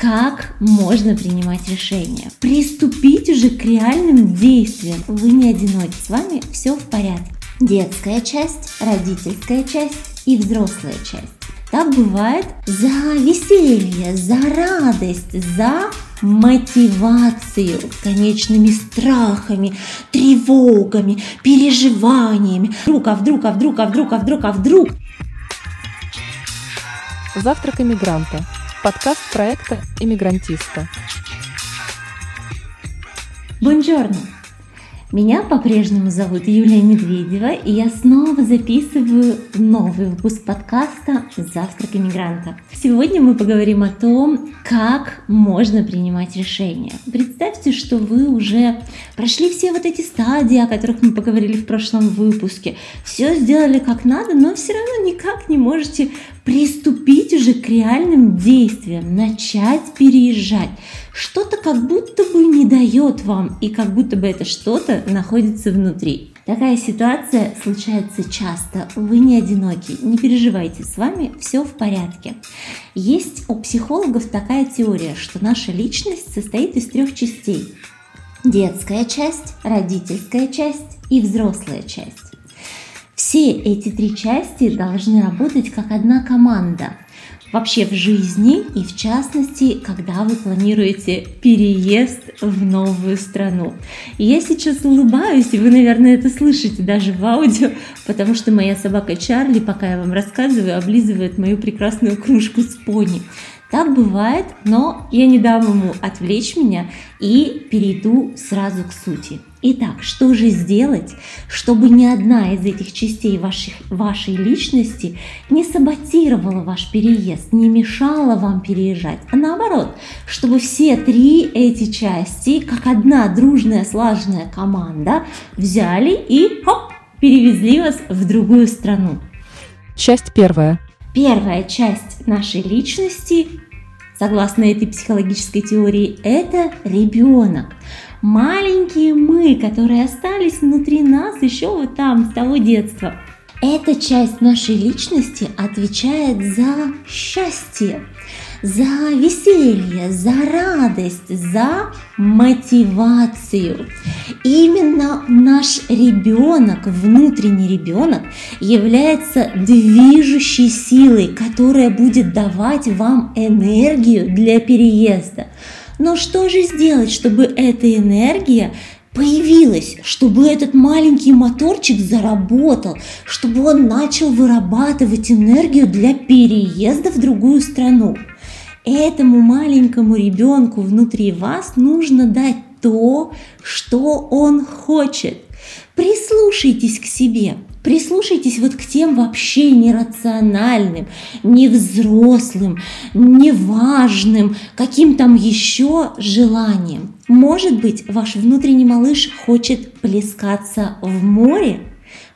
как можно принимать решения. Приступить уже к реальным действиям. Вы не одиноки, с вами все в порядке. Детская часть, родительская часть и взрослая часть. Так бывает за веселье, за радость, за мотивацию, конечными страхами, тревогами, переживаниями. Вдруг, а вдруг, а вдруг, а вдруг, а вдруг, а вдруг. Завтрак иммигранта. Подкаст проекта «Иммигрантиста». Бонжорно! Меня по-прежнему зовут Юлия Медведева, и я снова записываю новый выпуск подкаста «Завтрак иммигранта». Сегодня мы поговорим о том, как можно принимать решения. Представьте, что вы уже прошли все вот эти стадии, о которых мы поговорили в прошлом выпуске, все сделали как надо, но все равно никак не можете приступить уже к реальным действиям, начать переезжать. Что-то как будто бы не дает вам, и как будто бы это что-то находится внутри. Такая ситуация случается часто. Вы не одиноки, не переживайте, с вами все в порядке. Есть у психологов такая теория, что наша личность состоит из трех частей. Детская часть, родительская часть и взрослая часть. Все эти три части должны работать как одна команда вообще в жизни и в частности, когда вы планируете переезд в новую страну. И я сейчас улыбаюсь, и вы, наверное, это слышите даже в аудио, потому что моя собака Чарли, пока я вам рассказываю, облизывает мою прекрасную кружку с пони. Так бывает, но я не дам ему отвлечь меня и перейду сразу к сути. Итак, что же сделать, чтобы ни одна из этих частей вашей, вашей личности не саботировала ваш переезд, не мешала вам переезжать, а наоборот, чтобы все три эти части, как одна дружная, слаженная команда, взяли и хоп, перевезли вас в другую страну. Часть первая. Первая часть нашей личности, согласно этой психологической теории, это ребенок. Маленькие мы, которые остались внутри нас еще вот там, с того детства. Эта часть нашей личности отвечает за счастье, за веселье, за радость, за мотивацию. Именно наш ребенок, внутренний ребенок, является движущей силой, которая будет давать вам энергию для переезда. Но что же сделать, чтобы эта энергия появилась, чтобы этот маленький моторчик заработал, чтобы он начал вырабатывать энергию для переезда в другую страну. Этому маленькому ребенку внутри вас нужно дать то, что он хочет. Прислушайтесь к себе, прислушайтесь вот к тем вообще нерациональным, невзрослым, неважным, каким там еще желаниям. Может быть, ваш внутренний малыш хочет плескаться в море?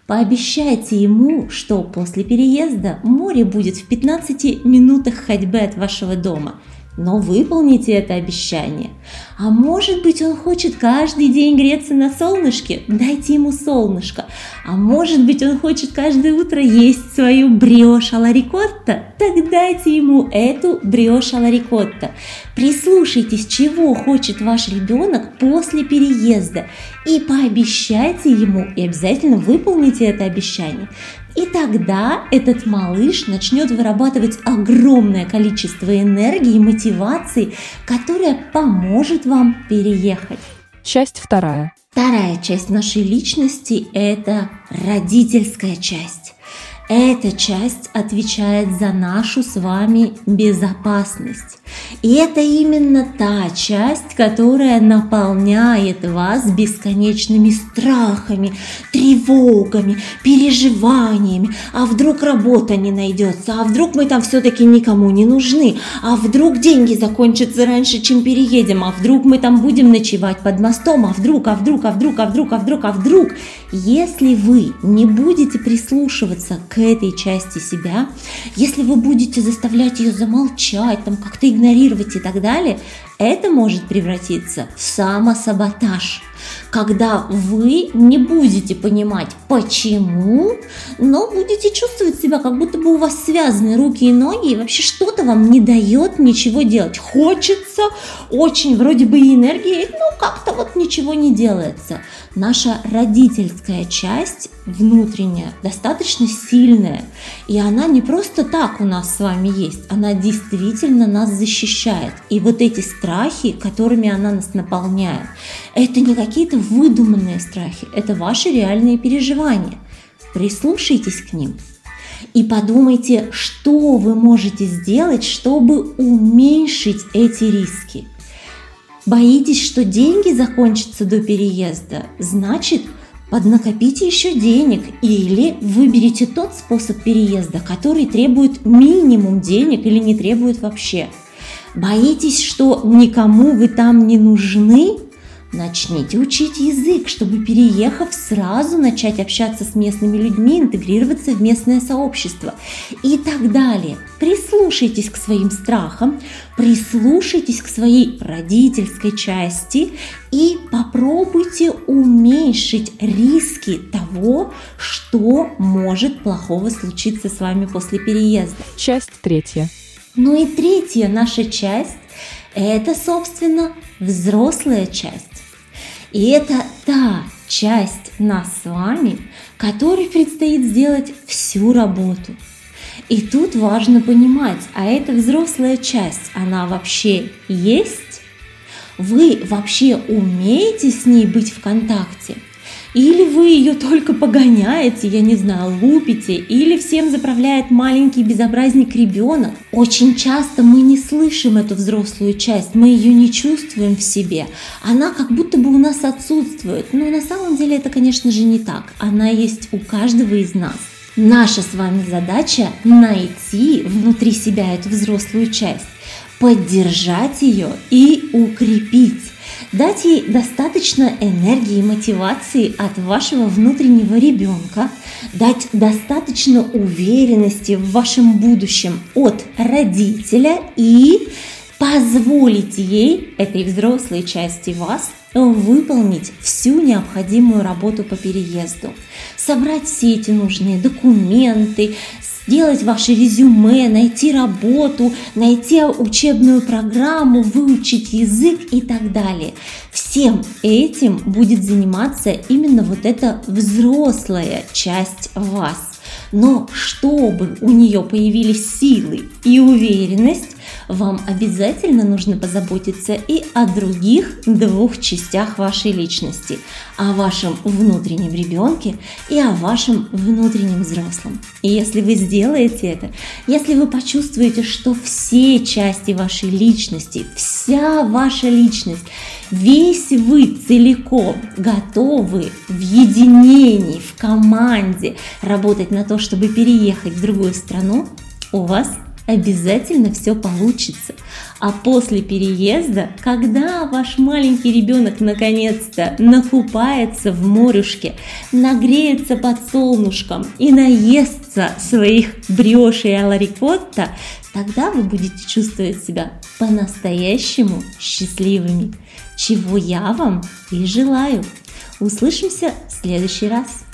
Пообещайте ему, что после переезда море будет в 15 минутах ходьбы от вашего дома – но выполните это обещание. А может быть, он хочет каждый день греться на солнышке? Дайте ему солнышко. А может быть, он хочет каждое утро есть свою бриош аларикотта? Так дайте ему эту бриош аларикотта. Прислушайтесь, чего хочет ваш ребенок после переезда и пообещайте ему, и обязательно выполните это обещание. И тогда этот малыш начнет вырабатывать огромное количество энергии и мотивации, которая поможет вам переехать. Часть вторая. Вторая часть нашей личности – это родительская часть. Эта часть отвечает за нашу с вами безопасность. И это именно та часть, которая наполняет вас бесконечными страхами, тревогами, переживаниями. А вдруг работа не найдется? А вдруг мы там все-таки никому не нужны? А вдруг деньги закончатся раньше, чем переедем? А вдруг мы там будем ночевать под мостом? А вдруг, а вдруг, а вдруг, а вдруг, а вдруг, а вдруг? Если вы не будете прислушиваться к этой части себя, если вы будете заставлять ее замолчать, там как-то игнорировать и так далее, это может превратиться в самосаботаж. Когда вы не будете понимать почему, но будете чувствовать себя, как будто бы у вас связаны руки и ноги, и вообще что-то вам не дает ничего делать. Хочется, очень вроде бы и энергии, но как-то вот ничего не делается. Наша родительская часть внутренняя достаточно сильная, и она не просто так у нас с вами есть, она действительно нас защищает. И вот эти страхи, которыми она нас наполняет, это не какие-то выдуманные страхи, это ваши реальные переживания. Прислушайтесь к ним и подумайте, что вы можете сделать, чтобы уменьшить эти риски. Боитесь, что деньги закончатся до переезда? Значит, поднакопите еще денег или выберите тот способ переезда, который требует минимум денег или не требует вообще. Боитесь, что никому вы там не нужны? Начните учить язык, чтобы, переехав, сразу начать общаться с местными людьми, интегрироваться в местное сообщество и так далее. Прислушайтесь к своим страхам, прислушайтесь к своей родительской части и попробуйте уменьшить риски того, что может плохого случиться с вами после переезда. Часть третья. Ну и третья наша часть – это, собственно, взрослая часть. И это та часть нас с вами, которой предстоит сделать всю работу. И тут важно понимать, а эта взрослая часть, она вообще есть? Вы вообще умеете с ней быть в контакте? Или вы ее только погоняете, я не знаю, лупите, или всем заправляет маленький безобразник ребенок. Очень часто мы не слышим эту взрослую часть, мы ее не чувствуем в себе. Она как будто бы у нас отсутствует. Но на самом деле это, конечно же, не так. Она есть у каждого из нас. Наша с вами задача найти внутри себя эту взрослую часть, поддержать ее и укрепить дать ей достаточно энергии и мотивации от вашего внутреннего ребенка, дать достаточно уверенности в вашем будущем от родителя и позволить ей, этой взрослой части вас, выполнить всю необходимую работу по переезду, собрать все эти нужные документы, сделать ваше резюме, найти работу, найти учебную программу, выучить язык и так далее. Всем этим будет заниматься именно вот эта взрослая часть вас. Но чтобы у нее появились силы и уверенность, вам обязательно нужно позаботиться и о других двух частях вашей личности, о вашем внутреннем ребенке и о вашем внутреннем взрослом. И если вы сделаете это, если вы почувствуете, что все части вашей личности, вся ваша личность, весь вы целиком готовы в единении, в команде работать на то, чтобы переехать в другую страну, у вас обязательно все получится. А после переезда, когда ваш маленький ребенок наконец-то накупается в морюшке, нагреется под солнышком и наестся своих брешей и аларикотта, тогда вы будете чувствовать себя по-настоящему счастливыми, чего я вам и желаю. Услышимся в следующий раз.